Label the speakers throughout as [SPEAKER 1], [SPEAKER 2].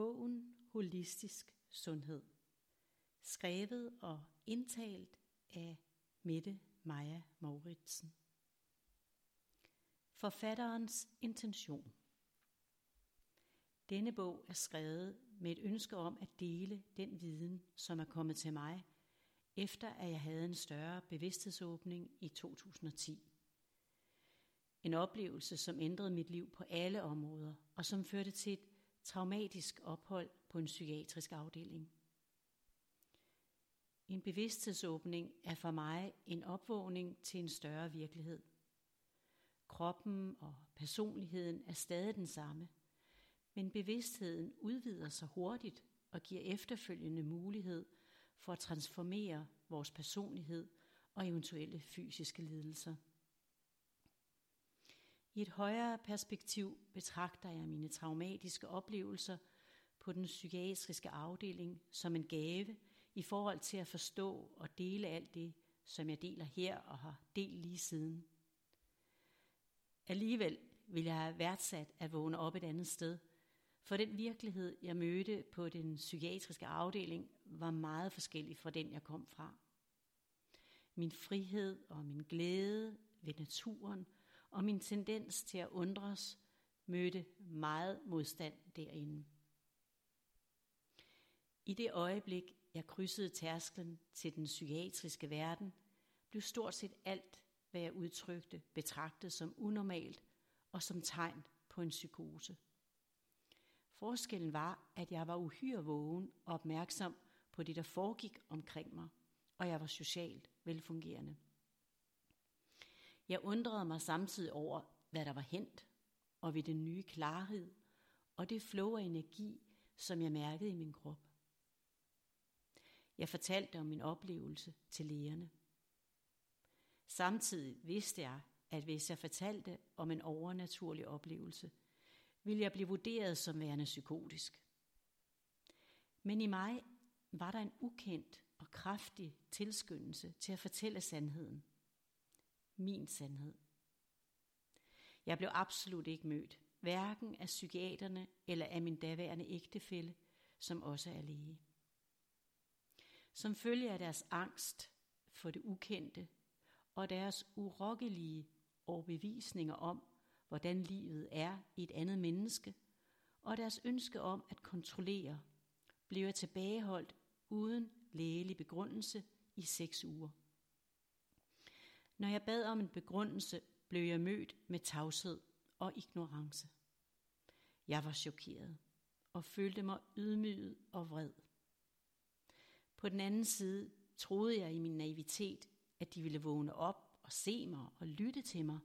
[SPEAKER 1] Bogen Holistisk Sundhed. Skrevet og indtalt af Mette Maja Mauritsen. Forfatterens intention. Denne bog er skrevet med et ønske om at dele den viden, som er kommet til mig, efter at jeg havde en større bevidsthedsåbning i 2010. En oplevelse, som ændrede mit liv på alle områder, og som førte til et traumatisk ophold på en psykiatrisk afdeling. En bevidsthedsåbning er for mig en opvågning til en større virkelighed. Kroppen og personligheden er stadig den samme, men bevidstheden udvider sig hurtigt og giver efterfølgende mulighed for at transformere vores personlighed og eventuelle fysiske lidelser. I et højere perspektiv betragter jeg mine traumatiske oplevelser på den psykiatriske afdeling som en gave i forhold til at forstå og dele alt det, som jeg deler her og har delt lige siden. Alligevel vil jeg have værdsat at vågne op et andet sted, for den virkelighed, jeg mødte på den psykiatriske afdeling, var meget forskellig fra den, jeg kom fra. Min frihed og min glæde ved naturen – og min tendens til at undres mødte meget modstand derinde. I det øjeblik, jeg krydsede tærsklen til den psykiatriske verden, blev stort set alt, hvad jeg udtrykte, betragtet som unormalt og som tegn på en psykose. Forskellen var, at jeg var uhyre vågen og opmærksom på det, der foregik omkring mig, og jeg var socialt velfungerende. Jeg undrede mig samtidig over, hvad der var hent, og ved den nye klarhed og det flow af energi, som jeg mærkede i min krop. Jeg fortalte om min oplevelse til lægerne. Samtidig vidste jeg, at hvis jeg fortalte om en overnaturlig oplevelse, ville jeg blive vurderet som værende psykotisk. Men i mig var der en ukendt og kraftig tilskyndelse til at fortælle sandheden min sandhed. Jeg blev absolut ikke mødt, hverken af psykiaterne eller af min daværende ægtefælle, som også er læge. Som følge af deres angst for det ukendte og deres urokkelige overbevisninger om, hvordan livet er i et andet menneske, og deres ønske om at kontrollere, blev jeg tilbageholdt uden lægelig begrundelse i seks uger. Når jeg bad om en begrundelse, blev jeg mødt med tavshed og ignorance. Jeg var chokeret og følte mig ydmyget og vred. På den anden side troede jeg i min naivitet, at de ville vågne op og se mig og lytte til mig.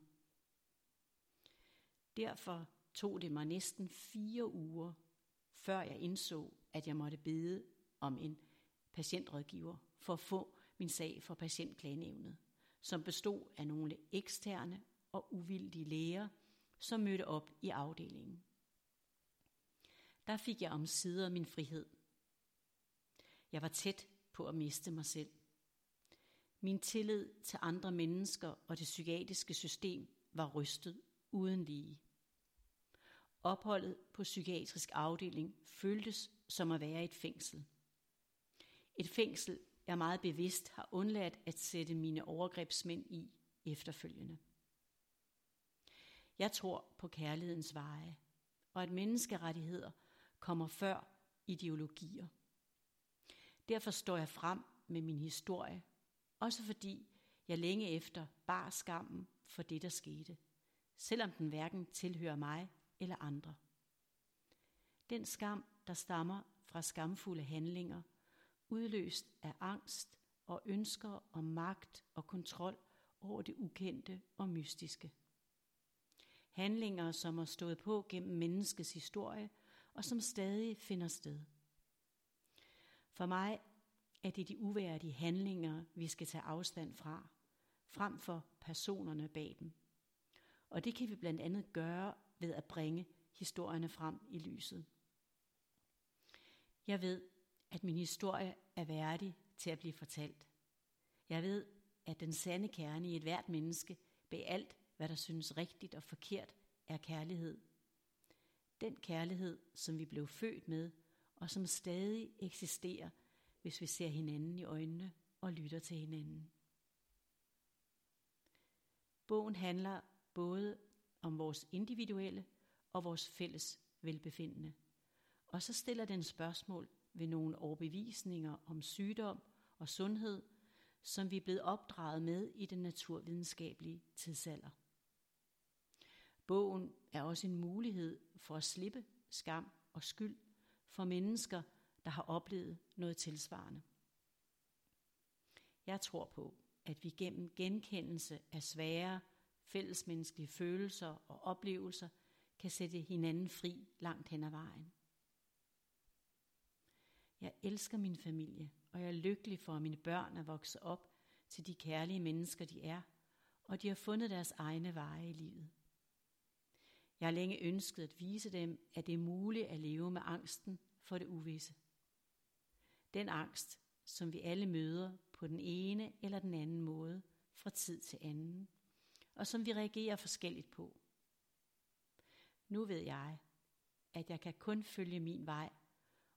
[SPEAKER 1] Derfor tog det mig næsten fire uger, før jeg indså, at jeg måtte bede om en patientrådgiver for at få min sag for patientklagenævnet som bestod af nogle eksterne og uvildige læger, som mødte op i afdelingen. Der fik jeg om sider min frihed. Jeg var tæt på at miste mig selv. Min tillid til andre mennesker og det psykiatriske system var rystet uden lige. Opholdet på psykiatrisk afdeling føltes som at være et fængsel. Et fængsel, jeg meget bevidst har undladt at sætte mine overgrebsmænd i efterfølgende. Jeg tror på kærlighedens veje, og at menneskerettigheder kommer før ideologier. Derfor står jeg frem med min historie, også fordi jeg længe efter bar skammen for det, der skete, selvom den hverken tilhører mig eller andre. Den skam, der stammer fra skamfulde handlinger – udløst af angst og ønsker om magt og kontrol over det ukendte og mystiske. Handlinger, som har stået på gennem menneskets historie og som stadig finder sted. For mig er det de uværdige handlinger, vi skal tage afstand fra, frem for personerne bag dem. Og det kan vi blandt andet gøre ved at bringe historierne frem i lyset. Jeg ved, at min historie er værdig til at blive fortalt. Jeg ved, at den sande kerne i et hvert menneske, bag alt, hvad der synes rigtigt og forkert, er kærlighed. Den kærlighed, som vi blev født med, og som stadig eksisterer, hvis vi ser hinanden i øjnene og lytter til hinanden. Bogen handler både om vores individuelle og vores fælles velbefindende. Og så stiller den spørgsmål ved nogle overbevisninger om sygdom og sundhed, som vi er blevet opdraget med i den naturvidenskabelige tidsalder. Bogen er også en mulighed for at slippe skam og skyld for mennesker, der har oplevet noget tilsvarende. Jeg tror på, at vi gennem genkendelse af svære fællesmenneskelige følelser og oplevelser kan sætte hinanden fri langt hen ad vejen. Jeg elsker min familie, og jeg er lykkelig for, at mine børn er vokset op til de kærlige mennesker, de er, og de har fundet deres egne veje i livet. Jeg har længe ønsket at vise dem, at det er muligt at leve med angsten for det uvisse. Den angst, som vi alle møder på den ene eller den anden måde fra tid til anden, og som vi reagerer forskelligt på. Nu ved jeg, at jeg kan kun følge min vej,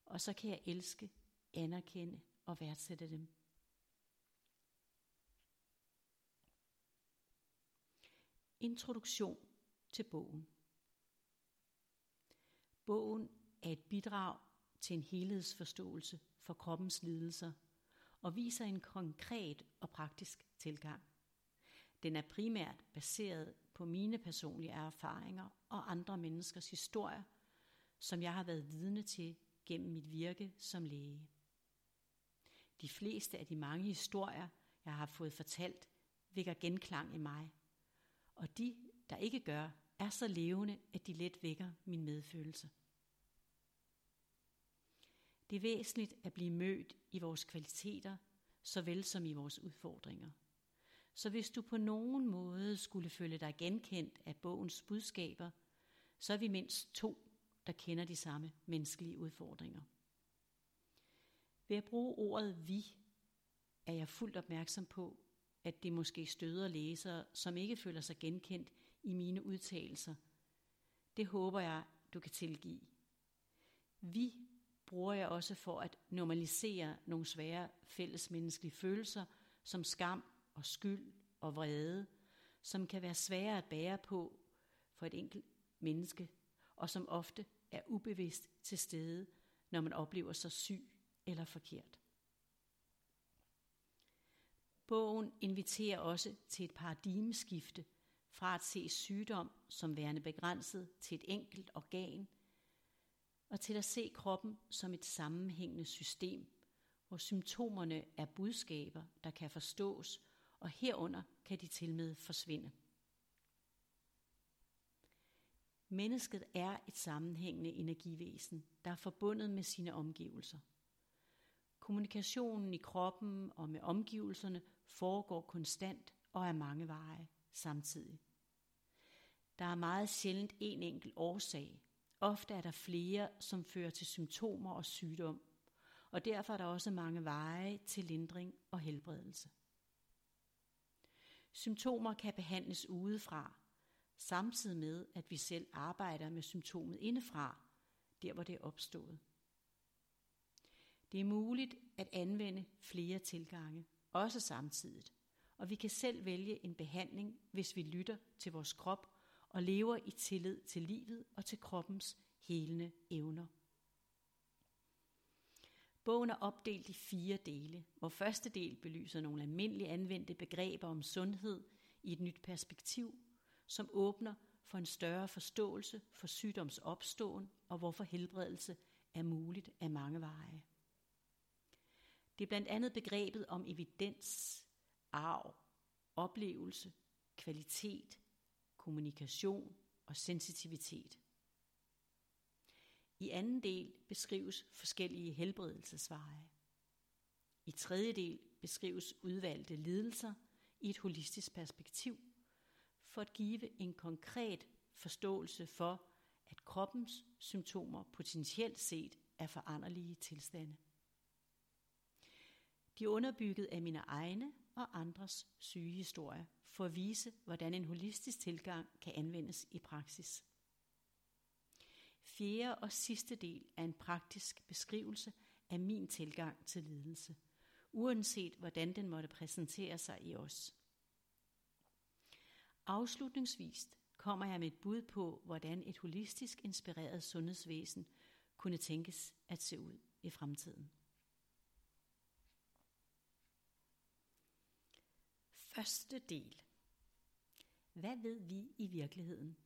[SPEAKER 1] og så kan jeg elske, anerkende og værdsætte dem. Introduktion til bogen. Bogen er et bidrag til en helhedsforståelse for kroppens lidelser og viser en konkret og praktisk tilgang. Den er primært baseret på mine personlige erfaringer og andre menneskers historier, som jeg har været vidne til gennem mit virke som læge. De fleste af de mange historier, jeg har fået fortalt, vækker genklang i mig, og de, der ikke gør, er så levende, at de let vækker min medfølelse. Det er væsentligt at blive mødt i vores kvaliteter, såvel som i vores udfordringer. Så hvis du på nogen måde skulle føle dig genkendt af bogens budskaber, så er vi mindst to, der kender de samme menneskelige udfordringer. Ved at bruge ordet vi, er jeg fuldt opmærksom på, at det måske støder læsere, som ikke føler sig genkendt i mine udtalelser. Det håber jeg, du kan tilgive. Vi bruger jeg også for at normalisere nogle svære fællesmenneskelige følelser, som skam og skyld og vrede, som kan være svære at bære på for et enkelt menneske, og som ofte er ubevidst til stede, når man oplever sig syg eller forkert. Bogen inviterer også til et paradigmeskifte fra at se sygdom som værende begrænset til et enkelt organ, og til at se kroppen som et sammenhængende system, hvor symptomerne er budskaber, der kan forstås, og herunder kan de til med forsvinde. Mennesket er et sammenhængende energivæsen, der er forbundet med sine omgivelser. Kommunikationen i kroppen og med omgivelserne foregår konstant og er mange veje samtidig. Der er meget sjældent en enkelt årsag. Ofte er der flere, som fører til symptomer og sygdom, og derfor er der også mange veje til lindring og helbredelse. Symptomer kan behandles udefra, samtidig med, at vi selv arbejder med symptomet indefra, der hvor det er opstået. Det er muligt at anvende flere tilgange, også samtidigt, og vi kan selv vælge en behandling, hvis vi lytter til vores krop og lever i tillid til livet og til kroppens helende evner. Bogen er opdelt i fire dele, hvor første del belyser nogle almindelige anvendte begreber om sundhed i et nyt perspektiv, som åbner for en større forståelse for sygdomsopståen og hvorfor helbredelse er muligt af mange veje. Det er blandt andet begrebet om evidens, arv, oplevelse, kvalitet, kommunikation og sensitivitet. I anden del beskrives forskellige helbredelsesveje. I tredje del beskrives udvalgte lidelser i et holistisk perspektiv, for at give en konkret forståelse for, at kroppens symptomer potentielt set er foranderlige tilstande. De er underbygget af mine egne og andres sygehistorier for at vise, hvordan en holistisk tilgang kan anvendes i praksis. Fjerde og sidste del er en praktisk beskrivelse af min tilgang til lidelse, uanset hvordan den måtte præsentere sig i os. Afslutningsvis kommer jeg med et bud på, hvordan et holistisk inspireret sundhedsvæsen kunne tænkes at se ud i fremtiden. Første del. Hvad ved vi i virkeligheden?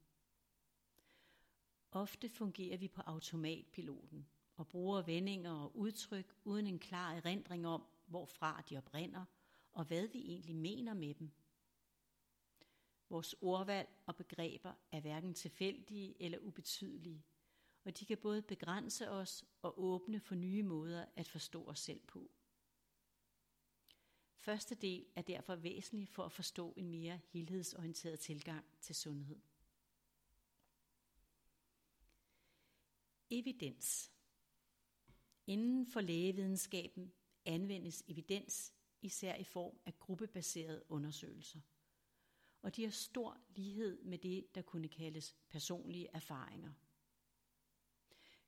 [SPEAKER 1] Ofte fungerer vi på automatpiloten og bruger vendinger og udtryk uden en klar erindring om, hvorfra de oprinder og hvad vi egentlig mener med dem. Vores ordvalg og begreber er hverken tilfældige eller ubetydelige, og de kan både begrænse os og åbne for nye måder at forstå os selv på. Første del er derfor væsentlig for at forstå en mere helhedsorienteret tilgang til sundhed. Evidens. Inden for lægevidenskaben anvendes evidens især i form af gruppebaserede undersøgelser. Og de har stor lighed med det, der kunne kaldes personlige erfaringer.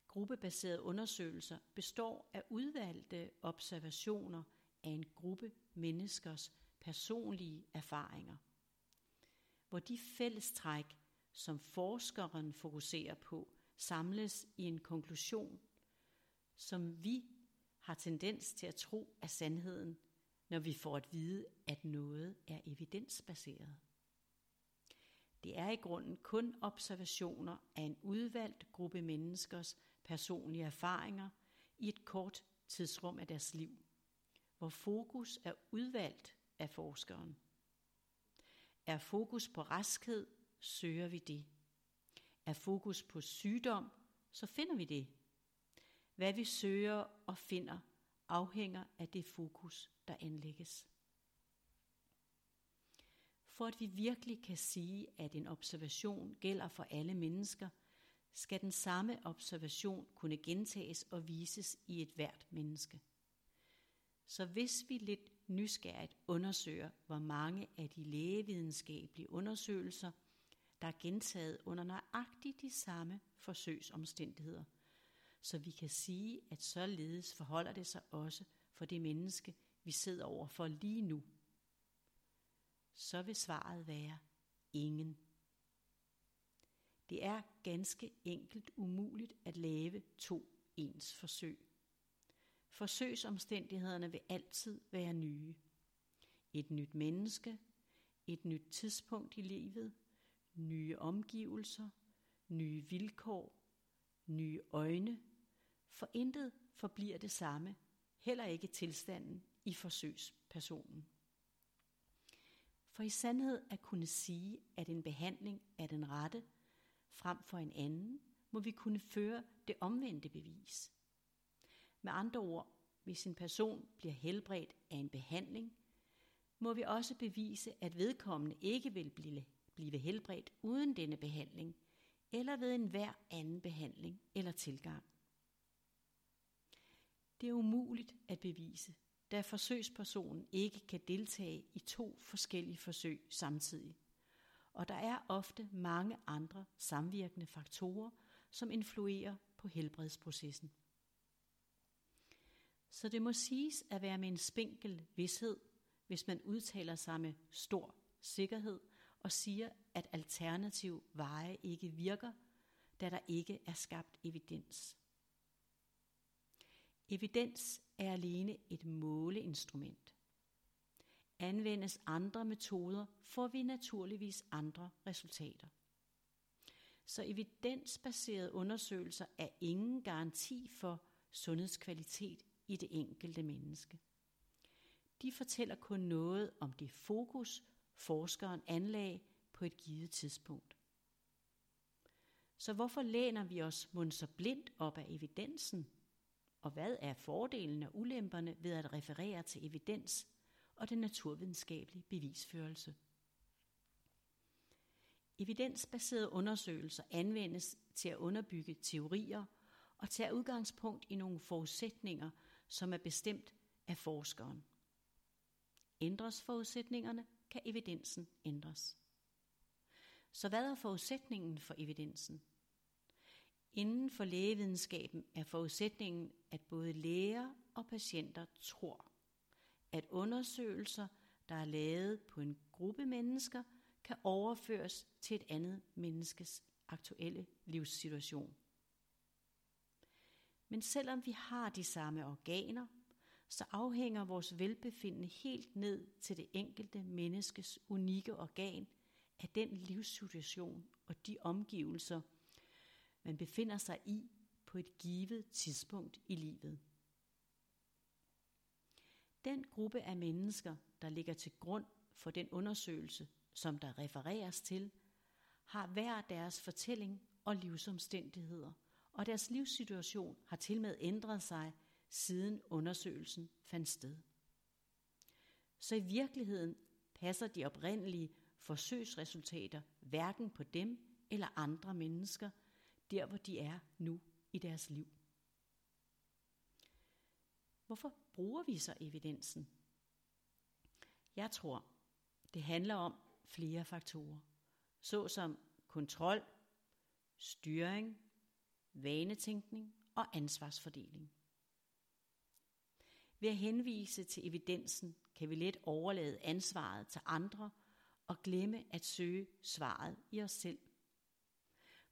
[SPEAKER 1] Gruppebaserede undersøgelser består af udvalgte observationer af en gruppe menneskers personlige erfaringer, hvor de fællestræk, som forskeren fokuserer på, samles i en konklusion, som vi har tendens til at tro er sandheden, når vi får at vide, at noget er evidensbaseret. Det er i grunden kun observationer af en udvalgt gruppe menneskers personlige erfaringer i et kort tidsrum af deres liv, hvor fokus er udvalgt af forskeren. Er fokus på raskhed, søger vi det. Er fokus på sygdom, så finder vi det. Hvad vi søger og finder, afhænger af det fokus, der anlægges. For at vi virkelig kan sige, at en observation gælder for alle mennesker, skal den samme observation kunne gentages og vises i et hvert menneske. Så hvis vi lidt nysgerrigt undersøger, hvor mange af de lægevidenskabelige undersøgelser, der er gentaget under nøjagtigt de samme forsøgsomstændigheder, så vi kan sige, at således forholder det sig også for det menneske, vi sidder over for lige nu, så vil svaret være ingen. Det er ganske enkelt umuligt at lave to ens forsøg. Forsøgsomstændighederne vil altid være nye. Et nyt menneske, et nyt tidspunkt i livet, nye omgivelser, nye vilkår, nye øjne. For intet forbliver det samme, heller ikke tilstanden i forsøgspersonen. For i sandhed at kunne sige, at en behandling er den rette, frem for en anden, må vi kunne føre det omvendte bevis. Med andre ord, hvis en person bliver helbredt af en behandling, må vi også bevise, at vedkommende ikke vil blive, blive helbredt uden denne behandling, eller ved enhver anden behandling eller tilgang. Det er umuligt at bevise, da forsøgspersonen ikke kan deltage i to forskellige forsøg samtidig. Og der er ofte mange andre samvirkende faktorer, som influerer på helbredsprocessen. Så det må siges at være med en spinkel vidshed, hvis man udtaler sig med stor sikkerhed og siger, at alternativ veje ikke virker, da der ikke er skabt evidens. Evidens er alene et måleinstrument. Anvendes andre metoder, får vi naturligvis andre resultater. Så evidensbaserede undersøgelser er ingen garanti for sundhedskvalitet i det enkelte menneske. De fortæller kun noget om det fokus, forskeren anlagde på et givet tidspunkt. Så hvorfor læner vi os mund så blindt op af evidensen? Og hvad er fordelene og ulemperne ved at referere til evidens og den naturvidenskabelige bevisførelse? Evidensbaserede undersøgelser anvendes til at underbygge teorier og tage udgangspunkt i nogle forudsætninger, som er bestemt af forskeren. Ændres forudsætningerne, kan evidensen ændres. Så hvad er forudsætningen for evidensen? Inden for lægevidenskaben er forudsætningen, at både læger og patienter tror, at undersøgelser, der er lavet på en gruppe mennesker, kan overføres til et andet menneskes aktuelle livssituation. Men selvom vi har de samme organer, så afhænger vores velbefindende helt ned til det enkelte menneskes unikke organ af den livssituation og de omgivelser, man befinder sig i på et givet tidspunkt i livet. Den gruppe af mennesker, der ligger til grund for den undersøgelse, som der refereres til, har hver deres fortælling og livsomstændigheder, og deres livssituation har til med ændret sig, siden undersøgelsen fandt sted. Så i virkeligheden passer de oprindelige forsøgsresultater hverken på dem eller andre mennesker, der hvor de er nu i deres liv. Hvorfor bruger vi så evidensen? Jeg tror, det handler om flere faktorer, såsom kontrol, styring, vanetænkning og ansvarsfordeling. Ved at henvise til evidensen kan vi let overlade ansvaret til andre og glemme at søge svaret i os selv.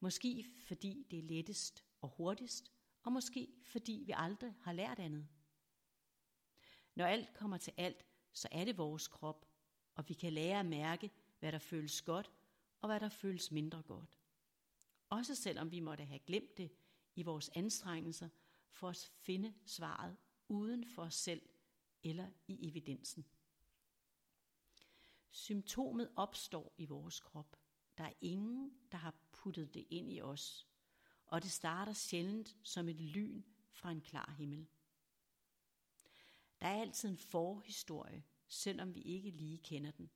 [SPEAKER 1] Måske fordi det er lettest og hurtigst, og måske fordi vi aldrig har lært andet. Når alt kommer til alt, så er det vores krop, og vi kan lære at mærke, hvad der føles godt, og hvad der føles mindre godt. Også selvom vi måtte have glemt det i vores anstrengelser for at finde svaret uden for os selv eller i evidensen. Symptomet opstår i vores krop. Der er ingen, der har puttet det ind i os, og det starter sjældent som et lyn fra en klar himmel. Der er altid en forhistorie, selvom vi ikke lige kender den.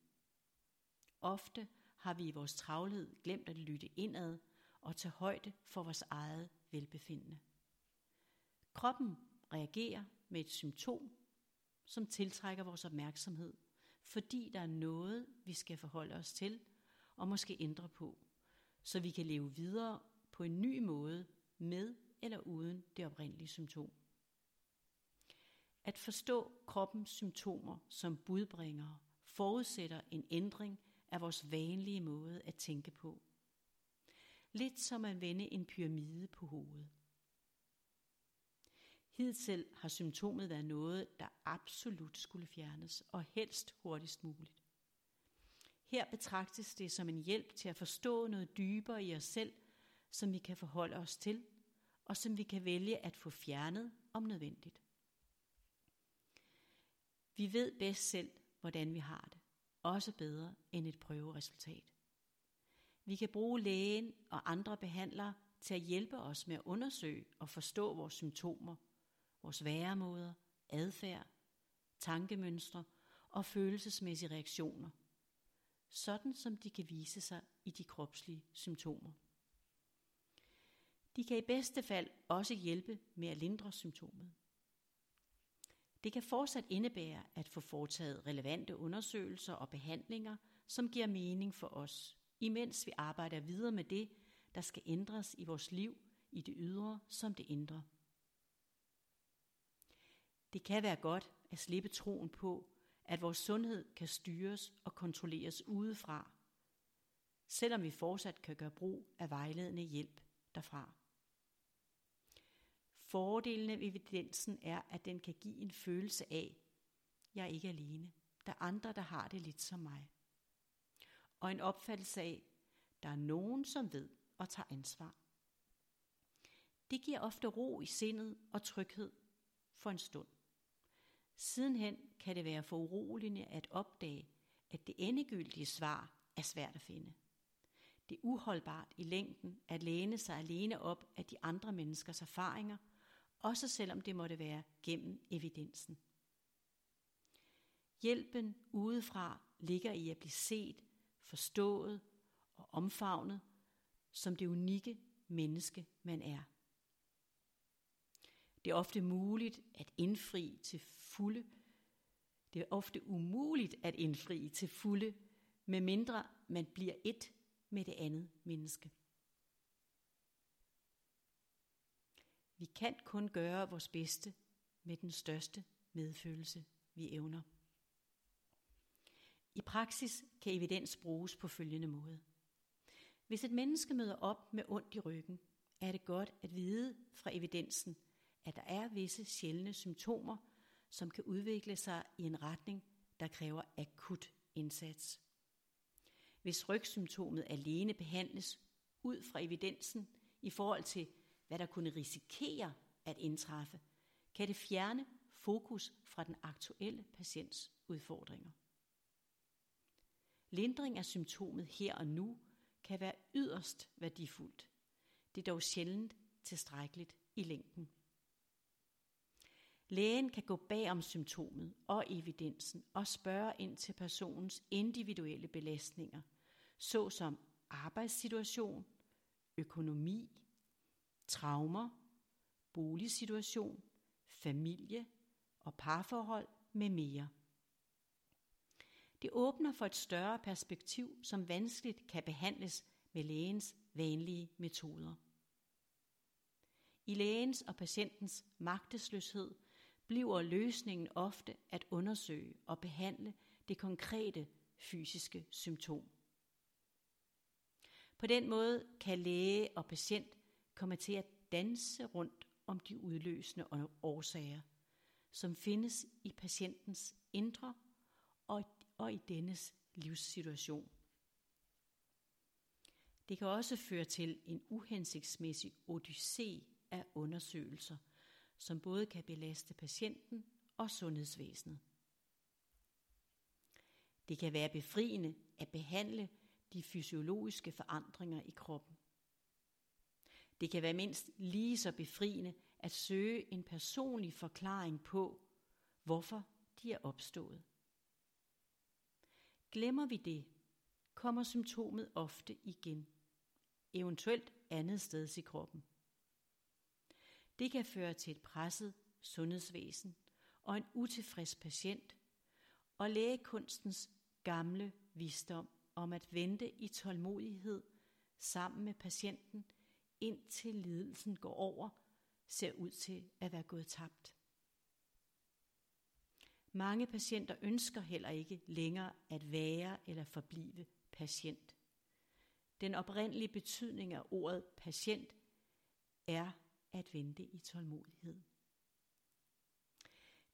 [SPEAKER 1] Ofte har vi i vores travlhed glemt at lytte indad og tage højde for vores eget velbefindende. Kroppen reagerer med et symptom, som tiltrækker vores opmærksomhed, fordi der er noget, vi skal forholde os til og måske ændre på, så vi kan leve videre på en ny måde med eller uden det oprindelige symptom. At forstå kroppens symptomer som budbringere forudsætter en ændring af vores vanlige måde at tænke på. Lidt som at vende en pyramide på hovedet. Hidtil har symptomet været noget, der absolut skulle fjernes, og helst hurtigst muligt. Her betragtes det som en hjælp til at forstå noget dybere i os selv, som vi kan forholde os til, og som vi kan vælge at få fjernet om nødvendigt. Vi ved bedst selv, hvordan vi har det, også bedre end et prøveresultat. Vi kan bruge lægen og andre behandlere til at hjælpe os med at undersøge og forstå vores symptomer – vores væremåder, adfærd, tankemønstre og følelsesmæssige reaktioner, sådan som de kan vise sig i de kropslige symptomer. De kan i bedste fald også hjælpe med at lindre symptomet. Det kan fortsat indebære at få foretaget relevante undersøgelser og behandlinger, som giver mening for os, imens vi arbejder videre med det, der skal ændres i vores liv, i det ydre som det indre. Det kan være godt at slippe troen på, at vores sundhed kan styres og kontrolleres udefra, selvom vi fortsat kan gøre brug af vejledende hjælp derfra. Fordelene ved evidensen er, at den kan give en følelse af, jeg er ikke alene. Der er andre, der har det lidt som mig. Og en opfattelse af, der er nogen, som ved og tager ansvar. Det giver ofte ro i sindet og tryghed for en stund. Sidenhen kan det være for uroligende at opdage, at det endegyldige svar er svært at finde. Det er uholdbart i længden at læne sig alene op af de andre menneskers erfaringer, også selvom det måtte være gennem evidensen. Hjælpen udefra ligger i at blive set, forstået og omfavnet som det unikke menneske, man er. Det er ofte muligt at indfri til fulde. Det er ofte umuligt at indfri til fulde, medmindre man bliver et med det andet menneske. Vi kan kun gøre vores bedste med den største medfølelse, vi evner. I praksis kan evidens bruges på følgende måde. Hvis et menneske møder op med ondt i ryggen, er det godt at vide fra evidensen, at der er visse sjældne symptomer, som kan udvikle sig i en retning, der kræver akut indsats. Hvis rygsymptomet alene behandles ud fra evidensen i forhold til, hvad der kunne risikere at indtræffe, kan det fjerne fokus fra den aktuelle patients udfordringer. Lindring af symptomet her og nu kan være yderst værdifuldt. Det er dog sjældent tilstrækkeligt i længden. Lægen kan gå bag om symptomet og evidensen og spørge ind til personens individuelle belastninger, såsom arbejdssituation, økonomi, traumer, boligsituation, familie og parforhold med mere. Det åbner for et større perspektiv, som vanskeligt kan behandles med lægens vanlige metoder. I lægens og patientens magtesløshed bliver løsningen ofte at undersøge og behandle det konkrete fysiske symptom. På den måde kan læge og patient komme til at danse rundt om de udløsende årsager, som findes i patientens indre og, og i dennes livssituation. Det kan også føre til en uhensigtsmæssig odyssé af undersøgelser, som både kan belaste patienten og sundhedsvæsenet. Det kan være befriende at behandle de fysiologiske forandringer i kroppen. Det kan være mindst lige så befriende at søge en personlig forklaring på, hvorfor de er opstået. Glemmer vi det, kommer symptomet ofte igen, eventuelt andet sted i kroppen. Det kan føre til et presset sundhedsvæsen og en utilfreds patient, og lægekunstens gamle visdom om at vente i tålmodighed sammen med patienten, indtil lidelsen går over, ser ud til at være gået tabt. Mange patienter ønsker heller ikke længere at være eller forblive patient. Den oprindelige betydning af ordet patient er at vente i tålmodighed.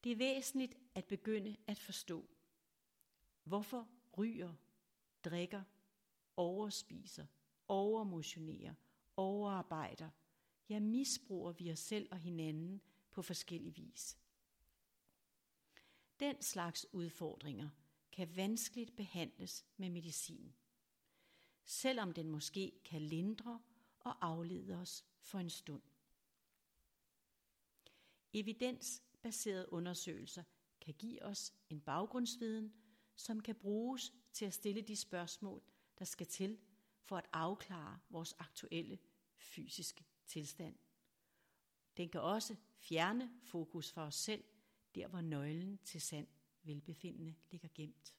[SPEAKER 1] Det er væsentligt at begynde at forstå, hvorfor ryger, drikker, overspiser, overmotionerer, overarbejder, ja misbruger vi os selv og hinanden på forskellig vis. Den slags udfordringer kan vanskeligt behandles med medicin, selvom den måske kan lindre og aflede os for en stund. Evidensbaserede undersøgelser kan give os en baggrundsviden, som kan bruges til at stille de spørgsmål, der skal til for at afklare vores aktuelle fysiske tilstand. Den kan også fjerne fokus fra os selv, der hvor nøglen til sand velbefindende ligger gemt.